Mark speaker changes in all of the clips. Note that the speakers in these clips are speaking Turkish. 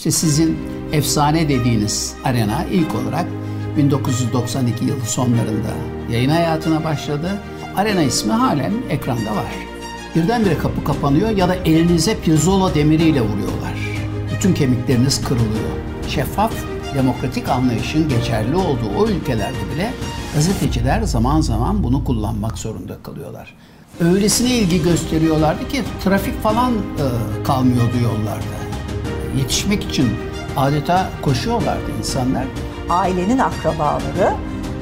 Speaker 1: İşte sizin efsane dediğiniz arena ilk olarak 1992 yılı sonlarında yayın hayatına başladı. Arena ismi halen ekranda var. Birdenbire kapı kapanıyor ya da elinize pirzola demiriyle vuruyorlar. Bütün kemikleriniz kırılıyor. Şeffaf, demokratik anlayışın geçerli olduğu o ülkelerde bile gazeteciler zaman zaman bunu kullanmak zorunda kalıyorlar. Öylesine ilgi gösteriyorlardı ki trafik falan e, kalmıyordu yollarda. Yetişmek için adeta koşuyorlardı insanlar.
Speaker 2: Ailenin akrabaları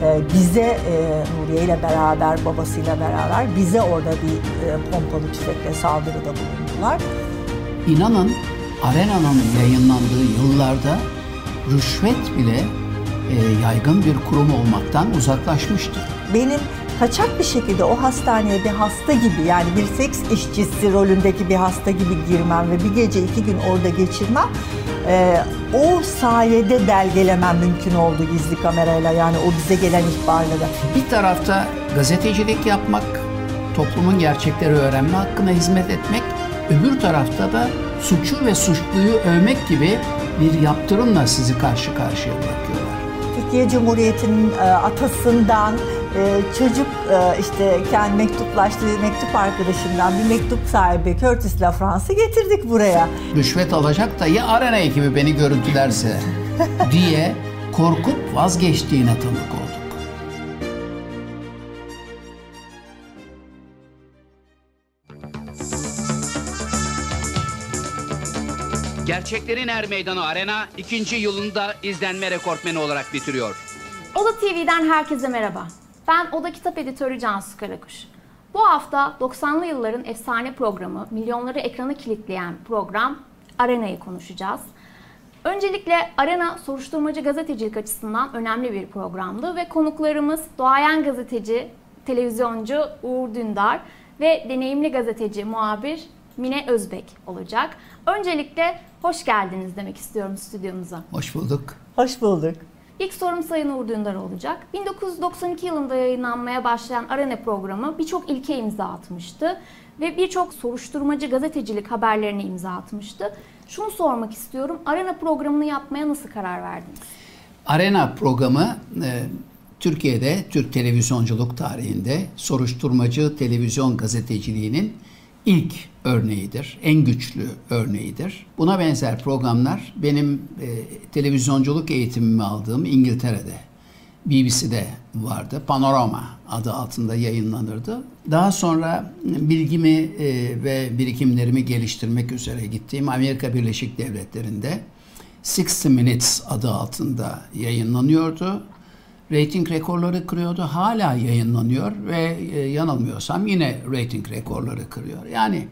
Speaker 2: e, bize e, Nuriye ile beraber, babasıyla beraber bize orada bir e, pompalı tüfekle saldırıda bulundular.
Speaker 1: İnanın Arena'nın yayınlandığı yıllarda rüşvet bile yaygın bir kurum olmaktan uzaklaşmıştı.
Speaker 2: Benim kaçak bir şekilde o hastaneye bir hasta gibi yani bir seks işçisi rolündeki bir hasta gibi girmem ve bir gece iki gün orada geçirmem e, o sayede belgelemem mümkün oldu gizli kamerayla yani o bize gelen ihbarları.
Speaker 1: Bir tarafta gazetecilik yapmak, toplumun gerçekleri öğrenme hakkına hizmet etmek, öbür tarafta da suçu ve suçluyu övmek gibi bir yaptırımla sizi karşı karşıya bırakıyorlar.
Speaker 2: Türkiye Cumhuriyeti'nin e, atasından e, çocuk e, işte kendi mektuplaştığı mektup arkadaşından bir mektup sahibi Curtis LaFrance'ı getirdik buraya.
Speaker 1: Rüşvet alacak da ya arena ekibi beni görüntülerse diye korkup vazgeçtiğine tanık olduk.
Speaker 3: Gerçeklerin Er Meydanı Arena ikinci yılında izlenme rekortmeni olarak bitiriyor.
Speaker 4: Oda TV'den herkese merhaba. Ben Oda Kitap Editörü Cansu Karakuş. Bu hafta 90'lı yılların efsane programı, milyonları ekrana kilitleyen program Arena'yı konuşacağız. Öncelikle Arena soruşturmacı gazetecilik açısından önemli bir programdı ve konuklarımız doğayan gazeteci, televizyoncu Uğur Dündar ve deneyimli gazeteci, muhabir Mine Özbek olacak. Öncelikle hoş geldiniz demek istiyorum stüdyomuza.
Speaker 1: Hoş bulduk.
Speaker 2: Hoş bulduk.
Speaker 4: İlk sorum Sayın Uğur Dündar olacak. 1992 yılında yayınlanmaya başlayan Arena programı birçok ilke imza atmıştı ve birçok soruşturmacı gazetecilik haberlerine imza atmıştı. Şunu sormak istiyorum. Arena programını yapmaya nasıl karar verdiniz?
Speaker 1: Arena programı e, Türkiye'de Türk televizyonculuk tarihinde soruşturmacı televizyon gazeteciliğinin ilk örneğidir, en güçlü örneğidir. Buna benzer programlar benim e, televizyonculuk eğitimimi aldığım İngiltere'de, BBC'de vardı. Panorama adı altında yayınlanırdı. Daha sonra bilgimi e, ve birikimlerimi geliştirmek üzere gittiğim Amerika Birleşik Devletleri'nde 60 Minutes adı altında yayınlanıyordu rating rekorları kırıyordu. Hala yayınlanıyor ve e, yanılmıyorsam yine rating rekorları kırıyor. Yani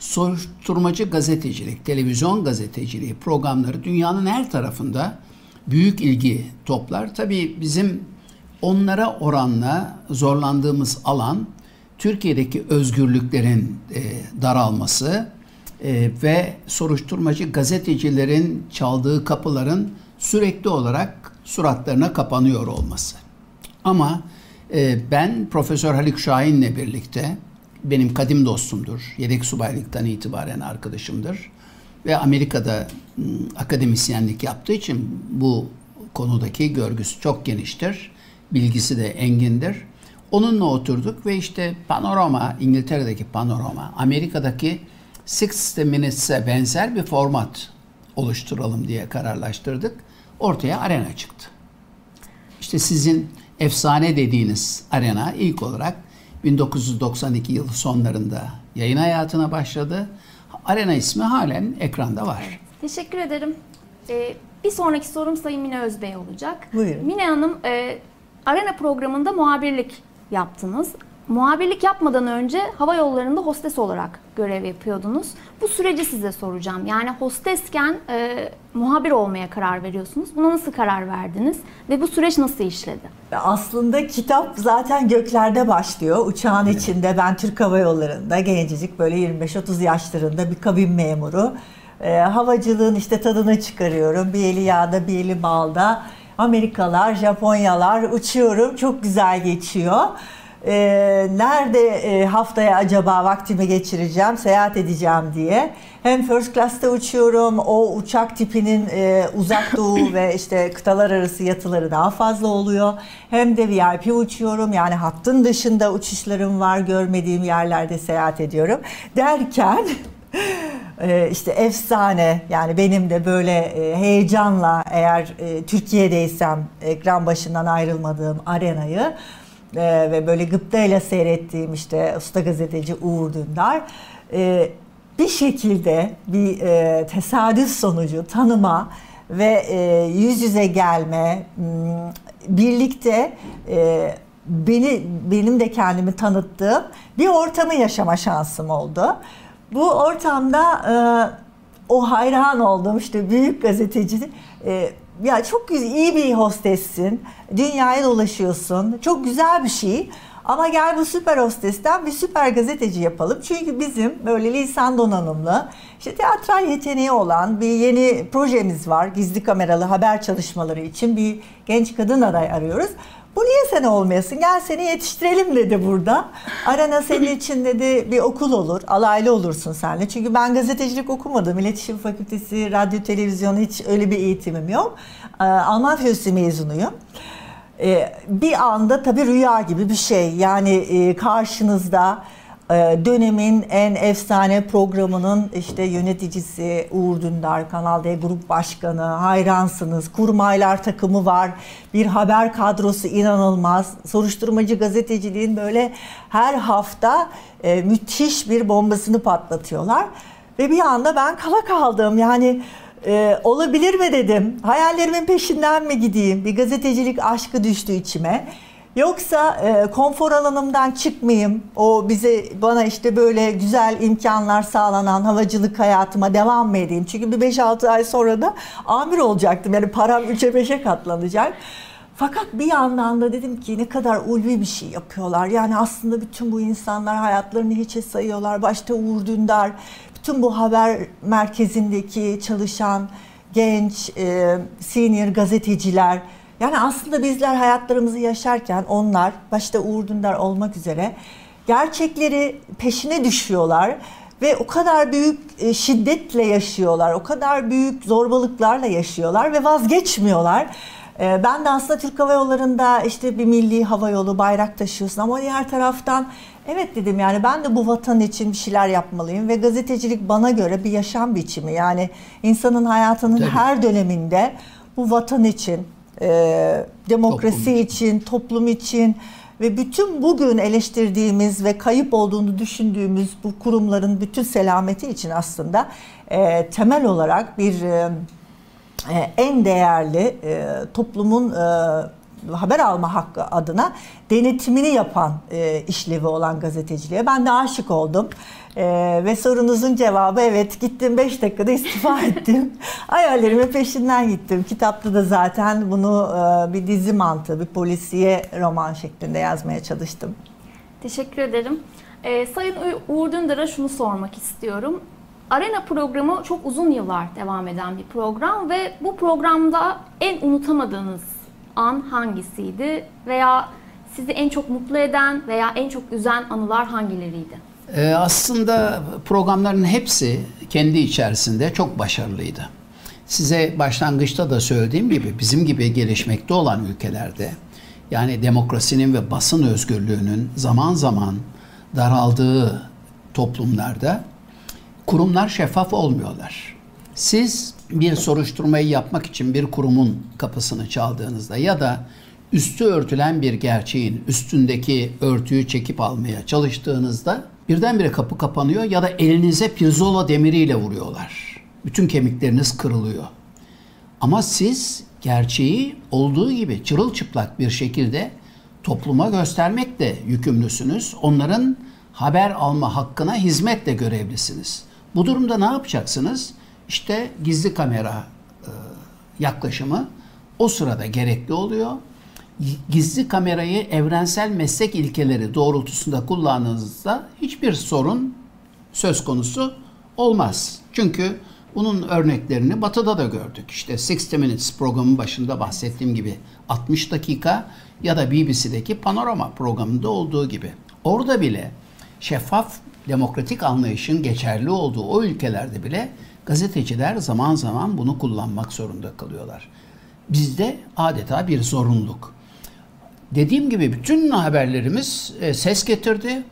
Speaker 1: soruşturmacı gazetecilik, televizyon gazeteciliği programları dünyanın her tarafında büyük ilgi toplar. Tabii bizim onlara oranla zorlandığımız alan Türkiye'deki özgürlüklerin e, daralması e, ve soruşturmacı gazetecilerin çaldığı kapıların sürekli olarak suratlarına kapanıyor olması. Ama e, ben Profesör Haluk Şahin'le birlikte benim kadim dostumdur. Yedek subaylıktan itibaren arkadaşımdır. Ve Amerika'da m, akademisyenlik yaptığı için bu konudaki görgüsü çok geniştir. Bilgisi de engindir. Onunla oturduk ve işte panorama, İngiltere'deki panorama, Amerika'daki 60 Minutes'e benzer bir format oluşturalım diye kararlaştırdık. Ortaya arena çıktı. İşte sizin efsane dediğiniz arena ilk olarak 1992 yılı sonlarında yayın hayatına başladı. Arena ismi halen ekranda var.
Speaker 4: Teşekkür ederim. Ee, bir sonraki sorum Sayın Mine Özbey olacak.
Speaker 2: Buyurun.
Speaker 4: Mine Hanım, e, Arena programında muhabirlik yaptınız. Muhabirlik yapmadan önce hava yollarında hostes olarak görev yapıyordunuz. Bu süreci size soracağım. Yani hostesken e, muhabir olmaya karar veriyorsunuz. Buna nasıl karar verdiniz ve bu süreç nasıl işledi?
Speaker 2: Aslında kitap zaten göklerde başlıyor. Uçağın içinde ben Türk Hava Yolları'nda gencecik böyle 25-30 yaşlarında bir kabin memuru. E, havacılığın işte tadını çıkarıyorum. Bir eli yağda bir eli balda. Amerikalar, Japonyalar uçuyorum. Çok güzel geçiyor. E, nerede e, haftaya acaba vaktimi geçireceğim, seyahat edeceğim diye. Hem first class'ta uçuyorum, o uçak tipinin e, uzak doğu ve işte kıtalar arası yatıları daha fazla oluyor. Hem de VIP uçuyorum, yani hattın dışında uçuşlarım var, görmediğim yerlerde seyahat ediyorum. Derken e, işte efsane yani benim de böyle e, heyecanla eğer e, Türkiye'deysem ekran başından ayrılmadığım arenayı e, ve böyle gıptayla seyrettiğim işte usta gazeteci Uğur Dündar e, bir şekilde bir e, tesadüf sonucu tanıma ve e, yüz yüze gelme m, birlikte e, beni benim de kendimi tanıttığım bir ortamı yaşama şansım oldu. Bu ortamda e, o hayran olduğum işte büyük gazeteci e, ya çok güzel, iyi bir hostessin. Dünyaya dolaşıyorsun. Çok güzel bir şey. Ama gel bu süper hostesten bir süper gazeteci yapalım. Çünkü bizim böyle lisan donanımlı, işte tiyatral yeteneği olan bir yeni projemiz var. Gizli kameralı haber çalışmaları için bir genç kadın aday arıyoruz. Bu niye sen olmayasın? Gel seni yetiştirelim dedi burada. Arana senin için dedi bir okul olur. Alaylı olursun senle. Çünkü ben gazetecilik okumadım. İletişim Fakültesi, radyo, televizyon hiç öyle bir eğitimim yok. Ee, Alman Filolojisi mezunuyum. Ee, bir anda tabii rüya gibi bir şey. Yani e, karşınızda dönemin en efsane programının işte yöneticisi Uğur Dündar, Kanal D Grup Başkanı, hayransınız, kurmaylar takımı var, bir haber kadrosu inanılmaz, soruşturmacı gazeteciliğin böyle her hafta e, müthiş bir bombasını patlatıyorlar. Ve bir anda ben kala kaldım yani e, olabilir mi dedim, hayallerimin peşinden mi gideyim, bir gazetecilik aşkı düştü içime. Yoksa e, konfor alanımdan çıkmayayım. O bize bana işte böyle güzel imkanlar sağlanan havacılık hayatıma devam mı edeyim? Çünkü bir 5-6 ay sonra da amir olacaktım. Yani param 3'e 5'e katlanacak. Fakat bir yandan da dedim ki ne kadar ulvi bir şey yapıyorlar. Yani aslında bütün bu insanlar hayatlarını hiçe sayıyorlar. Başta Uğur Dündar, bütün bu haber merkezindeki çalışan genç, e, senior gazeteciler, yani aslında bizler hayatlarımızı yaşarken onlar başta Uğur Dündar olmak üzere gerçekleri peşine düşüyorlar ve o kadar büyük e, şiddetle yaşıyorlar, o kadar büyük zorbalıklarla yaşıyorlar ve vazgeçmiyorlar. E, ben de aslında Türk Hava Yolları'nda işte bir milli hava yolu bayrak taşıyorsun ama diğer taraftan evet dedim yani ben de bu vatan için bir şeyler yapmalıyım ve gazetecilik bana göre bir yaşam biçimi. Yani insanın hayatının Tabii. her döneminde bu vatan için, e, demokrasi toplum için, toplum için ve bütün bugün eleştirdiğimiz ve kayıp olduğunu düşündüğümüz bu kurumların bütün selameti için aslında e, temel olarak bir e, e en değerli e, toplumun e, haber alma hakkı adına denetimini yapan e, işlevi olan gazeteciliğe ben de aşık oldum. E, ve sorunuzun cevabı evet gittim 5 dakikada istifa ettim. Hayallerimin peşinden gittim. Kitapta da zaten bunu e, bir dizi mantığı, bir polisiye roman şeklinde yazmaya çalıştım.
Speaker 4: Teşekkür ederim. E, Sayın Uğur Dündar'a şunu sormak istiyorum. Arena programı çok uzun yıllar devam eden bir program ve bu programda en unutamadığınız an hangisiydi veya sizi en çok mutlu eden veya en çok üzen anılar hangileriydi?
Speaker 1: Ee, aslında programların hepsi kendi içerisinde çok başarılıydı. Size başlangıçta da söylediğim gibi bizim gibi gelişmekte olan ülkelerde yani demokrasinin ve basın özgürlüğünün zaman zaman daraldığı toplumlarda kurumlar şeffaf olmuyorlar. Siz bir soruşturmayı yapmak için bir kurumun kapısını çaldığınızda ya da üstü örtülen bir gerçeğin üstündeki örtüyü çekip almaya çalıştığınızda birdenbire kapı kapanıyor ya da elinize pirzola demiriyle vuruyorlar. Bütün kemikleriniz kırılıyor. Ama siz gerçeği olduğu gibi çırılçıplak bir şekilde topluma göstermekle yükümlüsünüz. Onların haber alma hakkına hizmetle görevlisiniz. Bu durumda ne yapacaksınız? İşte gizli kamera e, yaklaşımı o sırada gerekli oluyor. Gizli kamerayı evrensel meslek ilkeleri doğrultusunda kullandığınızda hiçbir sorun söz konusu olmaz. Çünkü Bunun örneklerini Batı'da da gördük. İşte 60 Minutes programın başında bahsettiğim gibi 60 dakika ya da BBC'deki Panorama programında olduğu gibi. Orada bile şeffaf demokratik anlayışın geçerli olduğu o ülkelerde bile gazeteciler zaman zaman bunu kullanmak zorunda kalıyorlar. Bizde adeta bir zorunluluk. Dediğim gibi bütün haberlerimiz e, ses getirdi.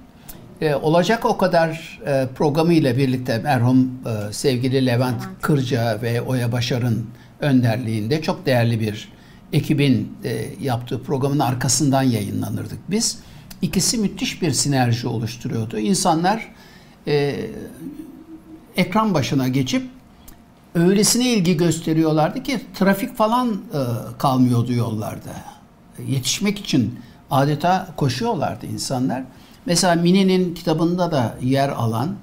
Speaker 1: E, olacak o kadar e, programı ile birlikte merhum e, sevgili Levent Kırca ve Oya Başar'ın önderliğinde çok değerli bir ekibin e, yaptığı programın arkasından yayınlanırdık biz. İkisi müthiş bir sinerji oluşturuyordu. İnsanlar e, ekran başına geçip öylesine ilgi gösteriyorlardı ki trafik falan e, kalmıyordu yollarda. Yetişmek için adeta koşuyorlardı insanlar. Mesela Mini'nin kitabında da yer alan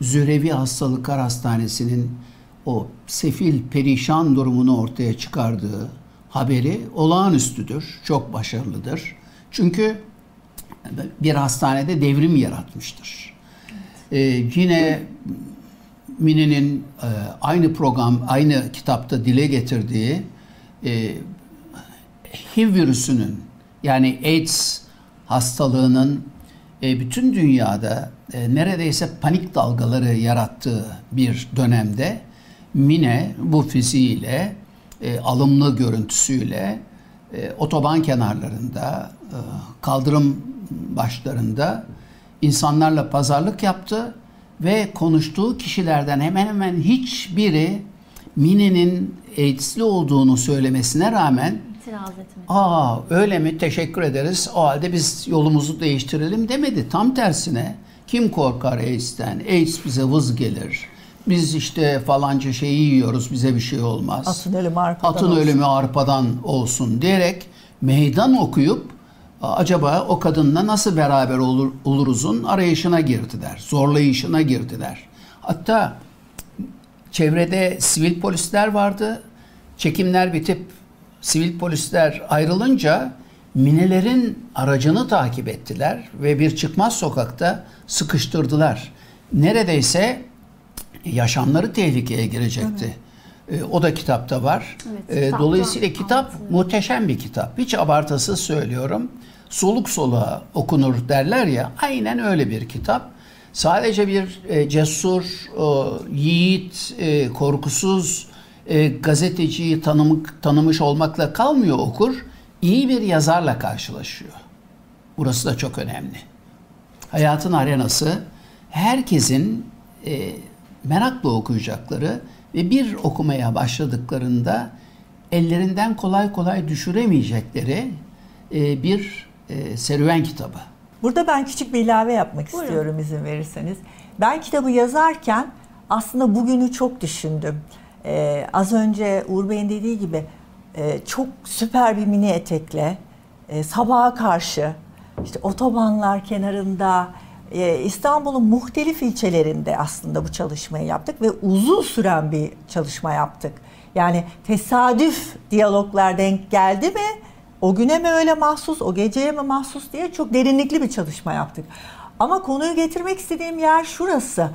Speaker 1: Zürevi Hastalıklar Hastanesi'nin o sefil, perişan durumunu ortaya çıkardığı haberi olağanüstüdür, çok başarılıdır. Çünkü bir hastanede devrim yaratmıştır. Ee, yine Mini'nin e, aynı program, aynı kitapta dile getirdiği e, HIV virüsünün yani AIDS hastalığının e, bütün dünyada e, neredeyse panik dalgaları yarattığı bir dönemde Mine bu fiziğiyle, e, alımlı görüntüsüyle e, otoban kenarlarında, e, kaldırım başlarında insanlarla pazarlık yaptı ve konuştuğu kişilerden hemen hemen hiçbiri Mine'nin AIDS'li olduğunu söylemesine rağmen
Speaker 4: İtiraz etmedi.
Speaker 1: aa öyle mi teşekkür ederiz o halde biz yolumuzu değiştirelim demedi. Tam tersine kim korkar AIDS'ten? AIDS bize vız gelir. Biz işte falanca şeyi yiyoruz bize bir şey olmaz.
Speaker 2: Atın ölümü arpadan
Speaker 1: Atın
Speaker 2: olsun.
Speaker 1: ölümü arpadan olsun diyerek meydan okuyup acaba o kadınla nasıl beraber olur, oluruzun arayışına girdiler. Zorlayışına girdiler. Hatta çevrede sivil polisler vardı. Çekimler bitip sivil polisler ayrılınca minelerin aracını takip ettiler ve bir çıkmaz sokakta sıkıştırdılar. Neredeyse yaşamları tehlikeye girecekti. E, O da kitapta var.
Speaker 4: Evet,
Speaker 1: E, Dolayısıyla kitap
Speaker 4: anlatılıyor.
Speaker 1: muhteşem bir kitap. Hiç abartısız söylüyorum. Soluk soluğa okunur derler ya. Aynen öyle bir kitap. Sadece bir e, cesur, e, yiğit, e, korkusuz e, gazeteciyi tanımık, tanımış olmakla kalmıyor okur. İyi bir yazarla karşılaşıyor. Burası da çok önemli. Hayatın arenası herkesin e, merakla okuyacakları ve bir okumaya başladıklarında ellerinden kolay kolay düşüremeyecekleri e, bir e, serüven kitabı.
Speaker 2: Burada ben küçük bir ilave yapmak
Speaker 4: Buyurun.
Speaker 2: istiyorum izin verirseniz. Ben kitabı yazarken aslında bugünü çok düşündüm. Ee, az önce Uğur Bey'in dediği gibi e, çok süper bir mini etekle e, sabaha karşı işte otobanlar kenarında e, İstanbul'un muhtelif ilçelerinde aslında bu çalışmayı yaptık ve uzun süren bir çalışma yaptık. Yani tesadüf diyaloglar denk geldi mi o güne mi öyle mahsus, o geceye mi mahsus diye çok derinlikli bir çalışma yaptık. Ama konuyu getirmek istediğim yer şurası.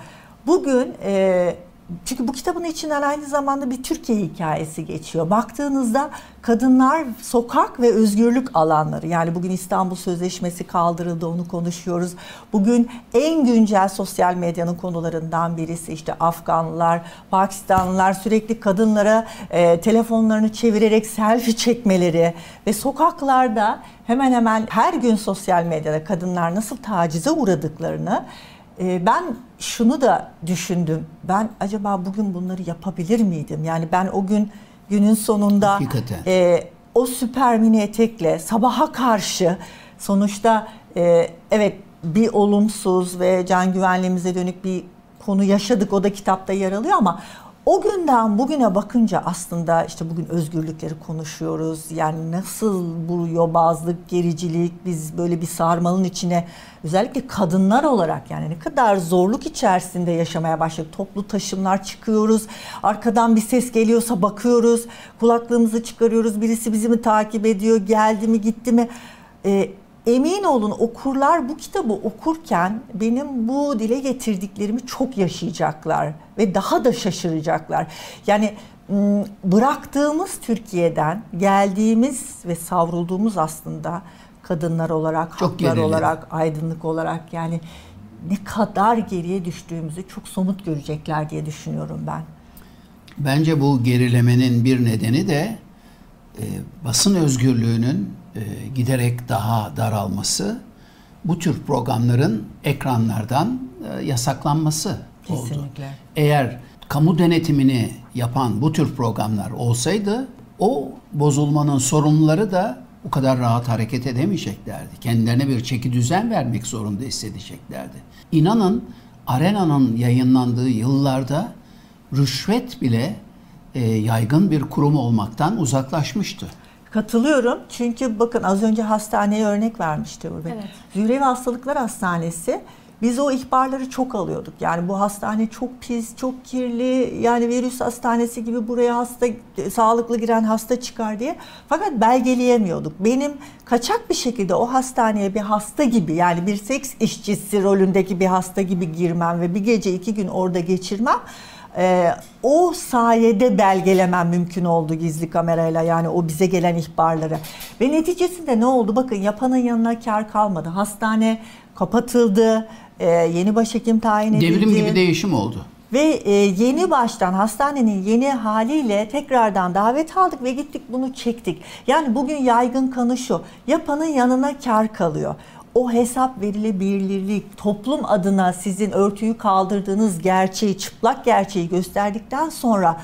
Speaker 2: Bugün e, çünkü bu kitabın içinden aynı zamanda bir Türkiye hikayesi geçiyor. Baktığınızda kadınlar sokak ve özgürlük alanları yani bugün İstanbul Sözleşmesi kaldırıldı onu konuşuyoruz. Bugün en güncel sosyal medyanın konularından birisi işte Afganlılar, Pakistanlılar sürekli kadınlara e, telefonlarını çevirerek selfie çekmeleri ve sokaklarda hemen hemen her gün sosyal medyada kadınlar nasıl tacize uğradıklarını ee, ben şunu da düşündüm. Ben acaba bugün bunları yapabilir miydim? Yani ben o gün günün sonunda
Speaker 1: Hakikaten.
Speaker 2: e, o süper mini etekle sabaha karşı sonuçta e, evet bir olumsuz ve can güvenliğimize dönük bir konu yaşadık. O da kitapta yer alıyor ama o günden bugüne bakınca aslında işte bugün özgürlükleri konuşuyoruz. Yani nasıl bu yobazlık, gericilik biz böyle bir sarmalın içine özellikle kadınlar olarak yani ne kadar zorluk içerisinde yaşamaya başladık. Toplu taşımlar çıkıyoruz. Arkadan bir ses geliyorsa bakıyoruz. Kulaklığımızı çıkarıyoruz. Birisi bizi mi takip ediyor? Geldi mi, gitti mi? Ee, emin olun okurlar bu kitabı okurken benim bu dile getirdiklerimi çok yaşayacaklar ve daha da şaşıracaklar. Yani bıraktığımız Türkiye'den geldiğimiz ve savrulduğumuz aslında kadınlar olarak, çok haklar gerili. olarak, aydınlık olarak yani ne kadar geriye düştüğümüzü çok somut görecekler diye düşünüyorum ben.
Speaker 1: Bence bu gerilemenin bir nedeni de e, basın özgürlüğünün e, giderek daha daralması, bu tür programların ekranlardan e, yasaklanması Kesinlikle. oldu. Eğer kamu denetimini yapan bu tür programlar olsaydı o bozulmanın sorunları da bu kadar rahat hareket edemeyeceklerdi. Kendilerine bir çeki düzen vermek zorunda hissedeceklerdi. İnanın Arena'nın yayınlandığı yıllarda rüşvet bile e, yaygın bir kurum olmaktan uzaklaşmıştı.
Speaker 2: Katılıyorum. Çünkü bakın az önce hastaneye örnek vermişti Uğur Bey. Evet. Zührevi Hastalıklar Hastanesi biz o ihbarları çok alıyorduk. Yani bu hastane çok pis, çok kirli. Yani virüs hastanesi gibi buraya hasta sağlıklı giren hasta çıkar diye. Fakat belgeleyemiyorduk. Benim kaçak bir şekilde o hastaneye bir hasta gibi yani bir seks işçisi rolündeki bir hasta gibi girmem ve bir gece iki gün orada geçirmem e, o sayede belgelemem mümkün oldu gizli kamerayla yani o bize gelen ihbarları. Ve neticesinde ne oldu? Bakın yapanın yanına kar kalmadı. Hastane kapatıldı, e, yeni başhekim tayin edildi.
Speaker 1: Devrim gibi değişim oldu.
Speaker 2: Ve e, yeni baştan hastanenin yeni haliyle tekrardan davet aldık ve gittik bunu çektik. Yani bugün yaygın kanı şu, yapanın yanına kar kalıyor o hesap verilebilirlik, toplum adına sizin örtüyü kaldırdığınız gerçeği, çıplak gerçeği gösterdikten sonra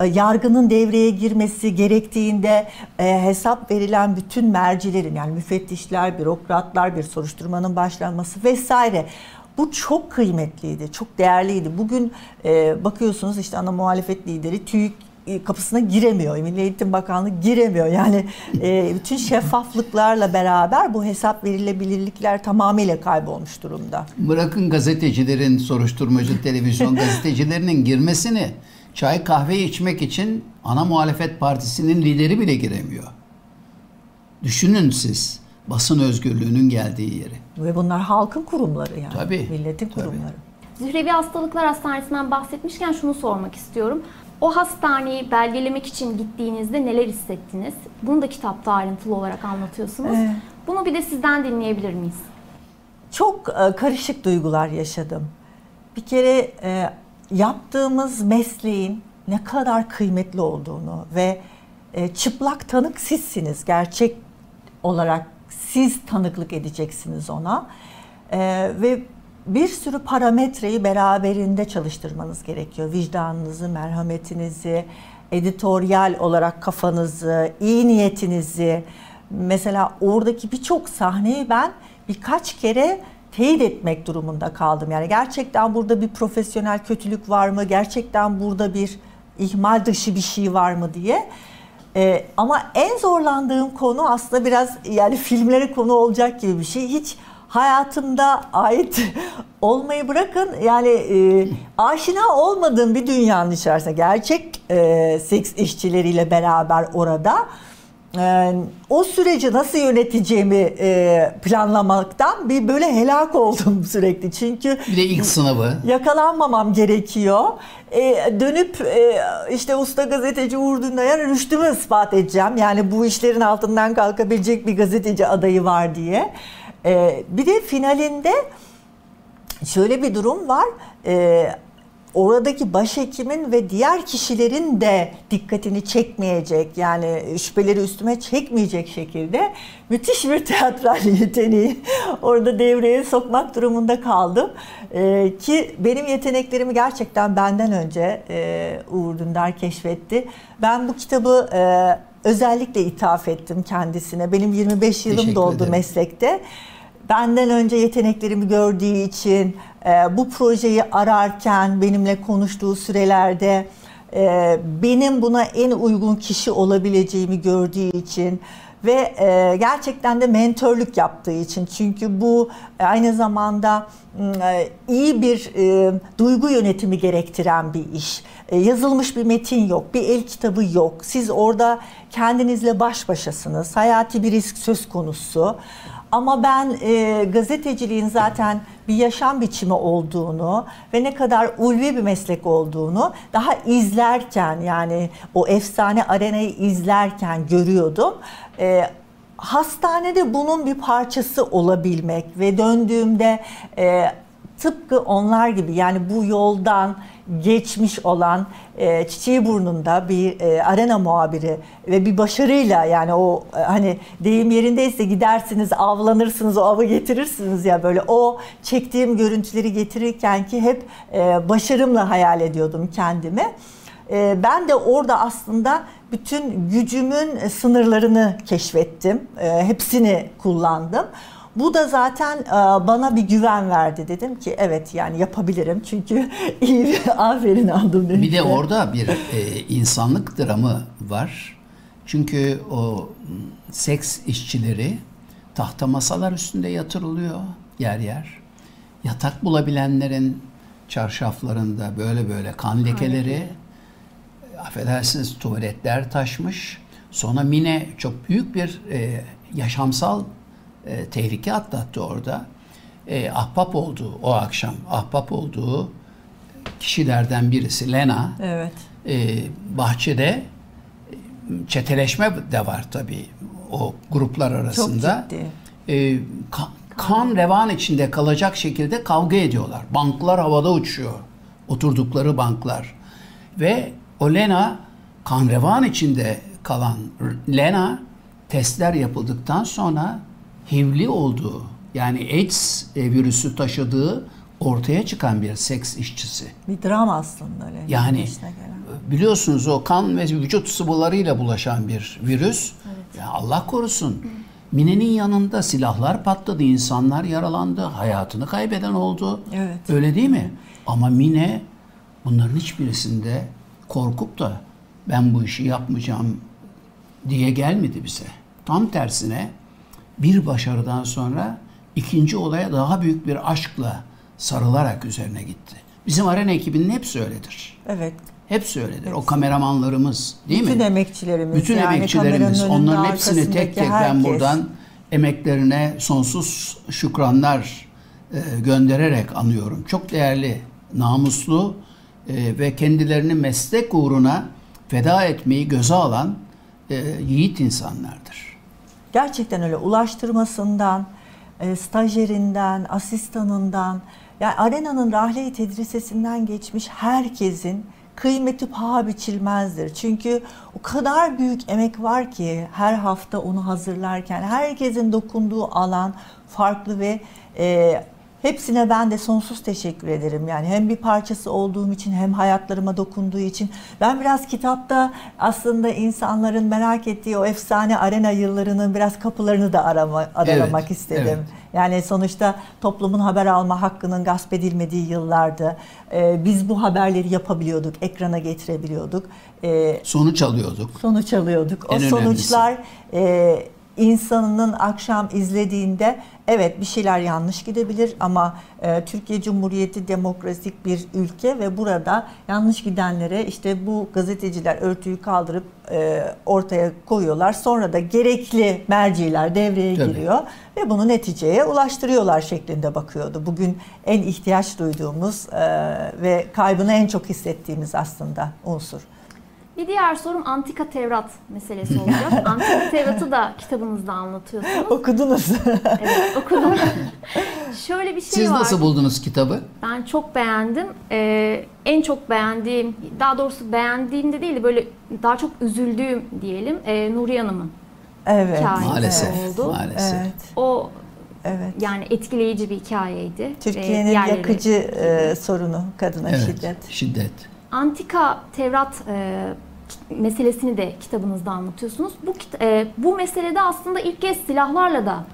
Speaker 2: e, yargının devreye girmesi gerektiğinde e, hesap verilen bütün mercilerin yani müfettişler, bürokratlar, bir soruşturmanın başlanması vesaire bu çok kıymetliydi, çok değerliydi. Bugün e, bakıyorsunuz işte ana muhalefet lideri TÜİK kapısına giremiyor. Milli Eğitim Bakanlığı giremiyor. Yani e, bütün şeffaflıklarla beraber bu hesap verilebilirlikler tamamıyla kaybolmuş durumda.
Speaker 1: Bırakın gazetecilerin, soruşturmacı televizyon gazetecilerinin girmesini çay kahve içmek için ana muhalefet partisinin lideri bile giremiyor. Düşünün siz basın özgürlüğünün geldiği yeri.
Speaker 2: Ve bunlar halkın kurumları yani.
Speaker 1: Tabii.
Speaker 2: Milletin
Speaker 1: tabii.
Speaker 2: kurumları.
Speaker 4: Zührevi Hastalıklar Hastanesi'nden bahsetmişken şunu sormak istiyorum. O hastaneyi belgelemek için gittiğinizde neler hissettiniz? Bunu da kitapta ayrıntılı olarak anlatıyorsunuz. Evet. Bunu bir de sizden dinleyebilir miyiz?
Speaker 2: Çok e, karışık duygular yaşadım. Bir kere e, yaptığımız mesleğin ne kadar kıymetli olduğunu ve e, çıplak tanık sizsiniz. Gerçek olarak siz tanıklık edeceksiniz ona. Ve bir sürü parametreyi beraberinde çalıştırmanız gerekiyor. Vicdanınızı, merhametinizi, editoryal olarak kafanızı, iyi niyetinizi. Mesela oradaki birçok sahneyi ben birkaç kere teyit etmek durumunda kaldım. Yani gerçekten burada bir profesyonel kötülük var mı? Gerçekten burada bir ihmal dışı bir şey var mı diye. Ee, ama en zorlandığım konu aslında biraz yani filmlere konu olacak gibi bir şey. Hiç hayatımda ait olmayı bırakın. Yani e, aşina olmadığım bir dünyanın içerisinde gerçek e, seks işçileriyle beraber orada e, o süreci nasıl yöneteceğimi e, planlamaktan bir böyle helak oldum sürekli. Çünkü
Speaker 1: bir de ilk sınavı.
Speaker 2: yakalanmamam gerekiyor. E, dönüp e, işte usta gazeteci Uğur Dünday'a rüştümü ispat edeceğim. Yani bu işlerin altından kalkabilecek bir gazeteci adayı var diye ee, bir de finalinde şöyle bir durum var. Ee, oradaki başhekimin ve diğer kişilerin de dikkatini çekmeyecek yani şüpheleri üstüme çekmeyecek şekilde müthiş bir teatral yeteneği orada devreye sokmak durumunda kaldım. Ee, ki benim yeteneklerimi gerçekten benden önce e, Uğur Dündar keşfetti. Ben bu kitabı e, özellikle ithaf ettim kendisine. Benim 25 yılım doldu meslekte benden önce yeteneklerimi gördüğü için e, bu projeyi ararken benimle konuştuğu sürelerde e, benim buna en uygun kişi olabileceğimi gördüğü için ve e, gerçekten de mentörlük yaptığı için çünkü bu aynı zamanda e, iyi bir e, duygu yönetimi gerektiren bir iş. E, yazılmış bir metin yok, bir el kitabı yok. Siz orada kendinizle baş başasınız. Hayati bir risk söz konusu. Ama ben e, gazeteciliğin zaten bir yaşam biçimi olduğunu ve ne kadar ulvi bir meslek olduğunu daha izlerken yani o efsane arenayı izlerken görüyordum. E, hastanede bunun bir parçası olabilmek ve döndüğümde e, tıpkı onlar gibi yani bu yoldan geçmiş olan e, çiçeği burnunda bir e, arena muhabiri ve bir başarıyla yani o e, hani deyim yerindeyse gidersiniz avlanırsınız o avı getirirsiniz ya böyle o çektiğim görüntüleri getirirken ki hep e, başarımla hayal ediyordum kendimi. E, ben de orada aslında bütün gücümün sınırlarını keşfettim. E, hepsini kullandım. Bu da zaten e, bana bir güven verdi. Dedim ki evet yani yapabilirim. Çünkü iyi aferin aldım. Dedim
Speaker 1: bir de orada bir e, insanlık dramı var. Çünkü o seks işçileri tahta masalar üstünde yatırılıyor yer yer. Yatak bulabilenlerin çarşaflarında böyle böyle kan lekeleri, affedersiniz tuvaletler taşmış. Sonra Mine çok büyük bir e, yaşamsal e, tehlike atlattı orada. E, ahbap olduğu o akşam ahbap olduğu kişilerden birisi Lena.
Speaker 2: Evet.
Speaker 1: E, bahçede e, çeteleşme de var tabii o gruplar arasında.
Speaker 2: Çok ciddi.
Speaker 1: E, kan, kan revan içinde kalacak şekilde kavga ediyorlar. Banklar havada uçuyor. Oturdukları banklar. Ve o Lena kan revan içinde kalan Lena testler yapıldıktan sonra HIV'li olduğu yani AIDS e, virüsü taşıdığı ortaya çıkan bir seks işçisi.
Speaker 2: Bir dram aslında öyle.
Speaker 1: Yani biliyorsunuz o kan ve vücut sıvılarıyla bulaşan bir virüs. Evet. Ya Allah korusun. Mine'nin yanında silahlar patladı, insanlar yaralandı, hayatını kaybeden oldu.
Speaker 2: Evet.
Speaker 1: Öyle değil mi? Ama Mine bunların hiçbirisinde korkup da ben bu işi yapmayacağım diye gelmedi bize. Tam tersine bir başarıdan sonra ikinci olaya daha büyük bir aşkla sarılarak üzerine gitti. Bizim arena ekibinin hepsi öyledir.
Speaker 2: Evet.
Speaker 1: Hepsi öyledir. Evet. O kameramanlarımız değil
Speaker 2: Bütün
Speaker 1: mi?
Speaker 2: emekçilerimiz.
Speaker 1: Bütün
Speaker 2: yani
Speaker 1: emekçilerimiz. Onların hepsini tek tek
Speaker 2: herkes.
Speaker 1: ben buradan emeklerine sonsuz şükranlar e, göndererek anıyorum. Çok değerli, namuslu e, ve kendilerini meslek uğruna feda etmeyi göze alan e, yiğit insanlardır.
Speaker 2: Gerçekten öyle ulaştırmasından, e, stajyerinden, asistanından, yani arenanın rahle tedrisesinden geçmiş herkesin kıymeti paha biçilmezdir. Çünkü o kadar büyük emek var ki her hafta onu hazırlarken herkesin dokunduğu alan farklı ve e, Hepsine ben de sonsuz teşekkür ederim. Yani hem bir parçası olduğum için hem hayatlarıma dokunduğu için. Ben biraz kitapta aslında insanların merak ettiği o efsane arena yıllarının biraz kapılarını da arama, aralamak evet, istedim. Evet. Yani sonuçta toplumun haber alma hakkının gasp edilmediği yıllardı. Ee, biz bu haberleri yapabiliyorduk, ekrana getirebiliyorduk.
Speaker 1: Ee, sonuç alıyorduk.
Speaker 2: Sonuç alıyorduk. En o sonuçlar e, insanının akşam izlediğinde evet bir şeyler yanlış gidebilir ama e, Türkiye Cumhuriyeti demokratik bir ülke ve burada yanlış gidenlere işte bu gazeteciler örtüyü kaldırıp e, ortaya koyuyorlar. Sonra da gerekli merciler devreye Tabii. giriyor ve bunu neticeye ulaştırıyorlar şeklinde bakıyordu. Bugün en ihtiyaç duyduğumuz e, ve kaybını en çok hissettiğimiz aslında unsur.
Speaker 4: Bir diğer sorum Antika Tevrat meselesi olacak. Antika Tevrat'ı da kitabınızda anlatıyorsunuz.
Speaker 2: Okudunuz.
Speaker 4: evet okudum. Şöyle bir şey
Speaker 1: Siz
Speaker 4: var.
Speaker 1: Siz nasıl buldunuz kitabı?
Speaker 4: Ben çok beğendim. Ee, en çok beğendiğim, daha doğrusu beğendiğim de değil de böyle daha çok üzüldüğüm diyelim e, Nuriye Hanım'ın
Speaker 2: evet.
Speaker 1: hikayesi maalesef, oldu. Maalesef. Evet.
Speaker 4: O Evet. Yani etkileyici bir hikayeydi.
Speaker 2: Türkiye'nin yakıcı e, sorunu kadına
Speaker 1: evet,
Speaker 2: şiddet.
Speaker 1: Şiddet.
Speaker 4: Antika Tevrat e, meselesini de kitabınızda anlatıyorsunuz. Bu e, bu meselede aslında ilk kez silahlarla da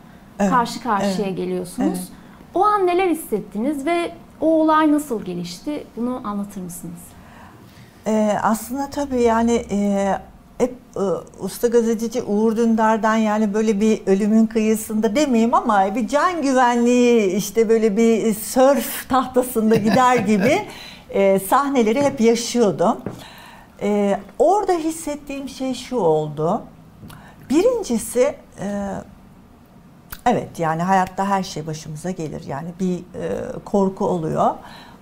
Speaker 4: evet, karşı karşıya evet, geliyorsunuz. Evet. O an neler hissettiniz ve o olay nasıl gelişti? Bunu anlatır mısınız?
Speaker 2: Ee, aslında tabii yani e, hep e, usta gazeteci Uğur Dündar'dan yani böyle bir ölümün kıyısında demeyeyim ama bir can güvenliği işte böyle bir sörf tahtasında gider gibi e, sahneleri hep yaşıyordum. Ee, orada hissettiğim şey şu oldu. Birincisi e, Evet yani hayatta her şey başımıza gelir. Yani bir e, korku oluyor.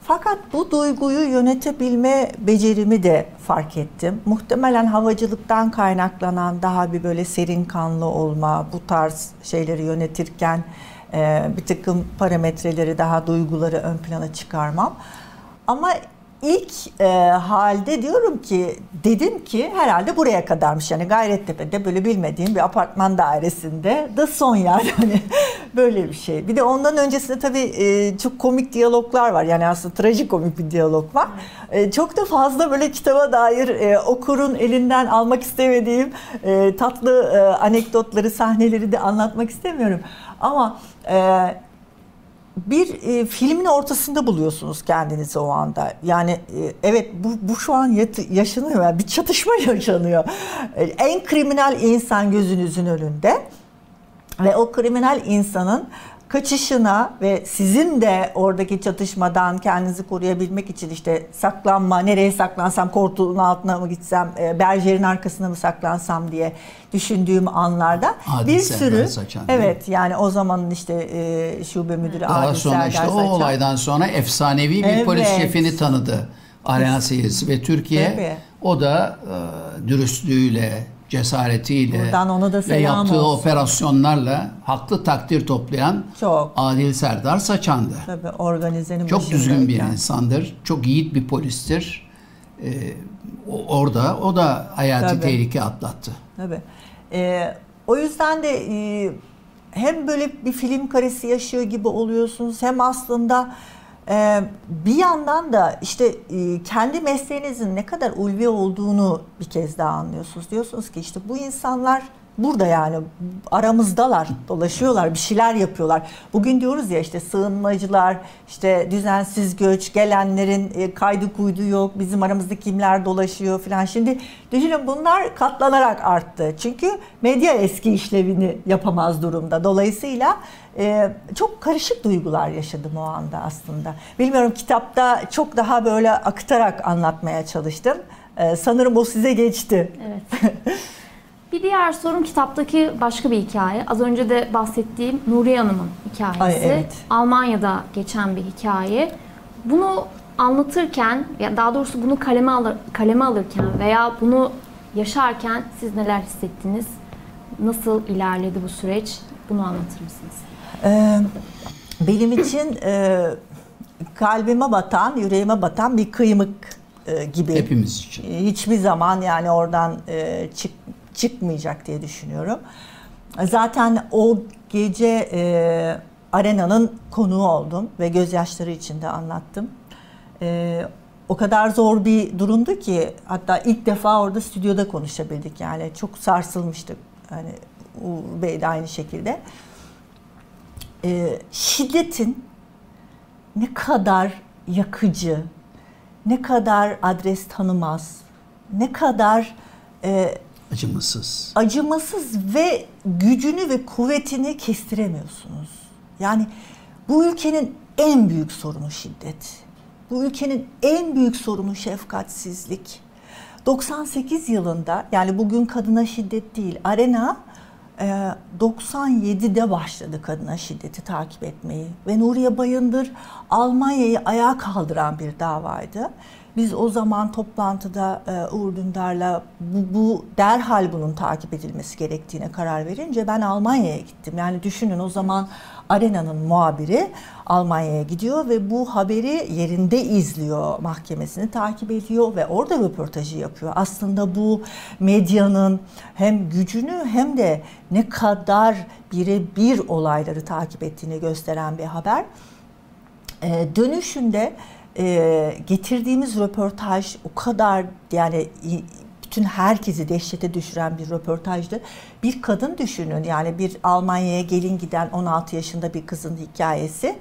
Speaker 2: Fakat bu duyguyu yönetebilme becerimi de fark ettim. Muhtemelen havacılıktan kaynaklanan daha bir böyle serin kanlı olma, bu tarz şeyleri yönetirken e, bir takım parametreleri daha duyguları ön plana çıkarmam. Ama ilk e, halde diyorum ki dedim ki herhalde buraya kadarmış yani Gayrettepe'de böyle bilmediğim bir apartman dairesinde da son yani hani böyle bir şey. Bir de ondan öncesinde tabii e, çok komik diyaloglar var yani aslında trajikomik bir diyalog var. E, çok da fazla böyle kitaba dair e, okurun elinden almak istemediğim e, tatlı e, anekdotları sahneleri de anlatmak istemiyorum. Ama e, bir e, filmin ortasında buluyorsunuz kendinizi o anda. Yani e, evet bu, bu şu an yat, yaşanıyor. Yani bir çatışma yaşanıyor. E, en kriminal insan gözünüzün önünde. Ve o kriminal insanın kaçışına ve sizin de oradaki çatışmadan kendinizi koruyabilmek için işte saklanma, nereye saklansam, koltuğun altına mı gitsem, e, berjerin arkasına mı saklansam diye düşündüğüm anlarda
Speaker 1: Adil
Speaker 2: bir sürü
Speaker 1: Saçan,
Speaker 2: evet yani o zamanın işte e, şube müdürü
Speaker 1: Daha
Speaker 2: Adil
Speaker 1: sonra
Speaker 2: Serdar
Speaker 1: işte o
Speaker 2: Saçan.
Speaker 1: olaydan sonra efsanevi bir
Speaker 2: Evet.
Speaker 1: polis şefini tanıdı. Arena seyircisi ve Türkiye
Speaker 2: Tabii.
Speaker 1: o da e, dürüstlüğüyle, cesaretiyle
Speaker 2: Buradan ona da
Speaker 1: ve yaptığı
Speaker 2: olsun.
Speaker 1: operasyonlarla haklı takdir toplayan
Speaker 2: Çok.
Speaker 1: Adil Serdar Saçan'dı.
Speaker 2: Tabii organizenin
Speaker 1: Çok düzgün bir insandır. Çok yiğit bir polistir. E, o- orada o da hayati
Speaker 2: Tabii.
Speaker 1: tehlike atlattı.
Speaker 2: Tabii. Ee, o yüzden de e, hem böyle bir film karesi yaşıyor gibi oluyorsunuz hem aslında bir yandan da işte e, kendi mesleğinizin ne kadar ulvi olduğunu bir kez daha anlıyorsunuz. Diyorsunuz ki işte bu insanlar burada yani aramızdalar, dolaşıyorlar, bir şeyler yapıyorlar. Bugün diyoruz ya işte sığınmacılar, işte düzensiz göç, gelenlerin e, kaydı kuydu yok, bizim aramızda kimler dolaşıyor falan. Şimdi düşünün bunlar katlanarak arttı. Çünkü medya eski işlevini yapamaz durumda. Dolayısıyla e, çok karışık duygular yaşadım o anda aslında. Bilmiyorum kitapta çok daha böyle akıtarak anlatmaya çalıştım. E, sanırım o size geçti.
Speaker 4: Evet. Bir diğer sorum kitaptaki başka bir hikaye. Az önce de bahsettiğim Nuriye Hanım'ın hikayesi.
Speaker 2: Ay, evet.
Speaker 4: Almanya'da geçen bir hikaye. Bunu anlatırken, ya daha doğrusu bunu kaleme, alır, kaleme alırken veya bunu yaşarken siz neler hissettiniz? Nasıl ilerledi bu süreç? Bunu anlatır mısınız?
Speaker 2: Ee, benim için e, kalbime batan, yüreğime batan bir kıymık e, gibi.
Speaker 1: Hepimiz için.
Speaker 2: Hiçbir zaman yani oradan e, çık, çıkmayacak diye düşünüyorum. Zaten o gece e, arenanın konuğu oldum ve gözyaşları içinde anlattım. E, o kadar zor bir durumdu ki hatta ilk defa orada stüdyoda konuşabildik yani çok sarsılmıştık. Hani Uğur Bey de aynı şekilde. E, şiddetin ne kadar yakıcı, ne kadar adres tanımaz, ne kadar e,
Speaker 1: Acımasız.
Speaker 2: acımasız ve gücünü ve kuvvetini kestiremiyorsunuz. Yani bu ülkenin en büyük sorunu şiddet. Bu ülkenin en büyük sorunu şefkatsizlik. 98 yılında yani bugün kadına şiddet değil, Arena e, 97'de başladı kadına şiddeti takip etmeyi ve Nuriye Bayındır Almanya'yı ayağa kaldıran bir davaydı. Biz o zaman toplantıda e, Uğur Dündar'la bu, bu derhal bunun takip edilmesi gerektiğine karar verince ben Almanya'ya gittim. Yani düşünün o zaman Arena'nın muhabiri Almanya'ya gidiyor ve bu haberi yerinde izliyor, mahkemesini takip ediyor ve orada röportajı yapıyor. Aslında bu medyanın hem gücünü hem de ne kadar birebir olayları takip ettiğini gösteren bir haber. Ee, dönüşünde e, getirdiğimiz röportaj o kadar yani bütün herkesi dehşete düşüren bir röportajdı. Bir kadın düşünün yani bir Almanya'ya gelin giden 16 yaşında bir kızın hikayesi.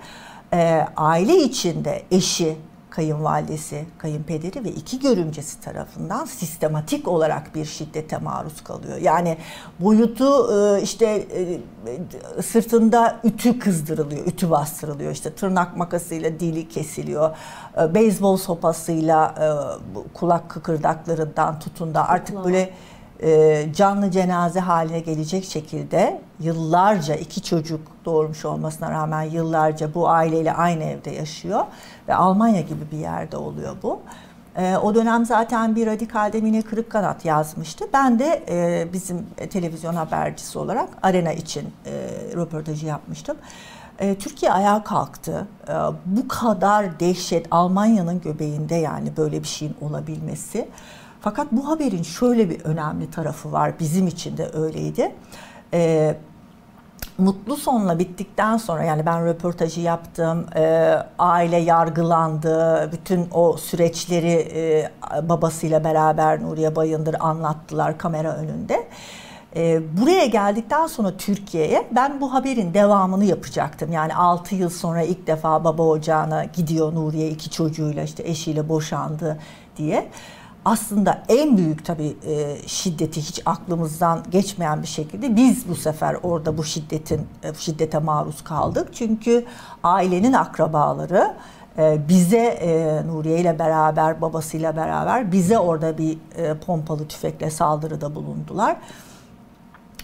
Speaker 2: Ee, aile içinde eşi, kayınvalidesi, kayınpederi ve iki görümcesi tarafından sistematik olarak bir şiddete maruz kalıyor. Yani boyutu e, işte e, sırtında ütü kızdırılıyor, ütü bastırılıyor. İşte tırnak makasıyla dili kesiliyor. E, Beyzbol sopasıyla kulak kıkırdaklarından tutun da artık böyle e, canlı cenaze haline gelecek şekilde yıllarca iki çocuk doğurmuş olmasına rağmen yıllarca bu aileyle aynı evde yaşıyor ve Almanya gibi bir yerde oluyor bu. E, o dönem zaten bir radikalde Mine Kırıkkanat yazmıştı. Ben de e, bizim televizyon habercisi olarak Arena için röportajı yapmıştım. Türkiye ayağa kalktı. Bu kadar dehşet Almanya'nın göbeğinde yani böyle bir şeyin olabilmesi. Fakat bu haberin şöyle bir önemli tarafı var. Bizim için de öyleydi. E, mutlu sonla bittikten sonra yani ben röportajı yaptım, e, aile yargılandı, bütün o süreçleri e, babasıyla beraber Nuriye Bayındır anlattılar kamera önünde. E, buraya geldikten sonra Türkiye'ye ben bu haberin devamını yapacaktım. Yani 6 yıl sonra ilk defa baba ocağına gidiyor Nuriye iki çocuğuyla işte eşiyle boşandı diye aslında en büyük tabii e, şiddeti hiç aklımızdan geçmeyen bir şekilde biz bu sefer orada bu şiddetin e, şiddete maruz kaldık. Çünkü ailenin akrabaları e, bize Nuriye ile beraber babasıyla beraber bize orada bir pompalı tüfekle saldırıda bulundular.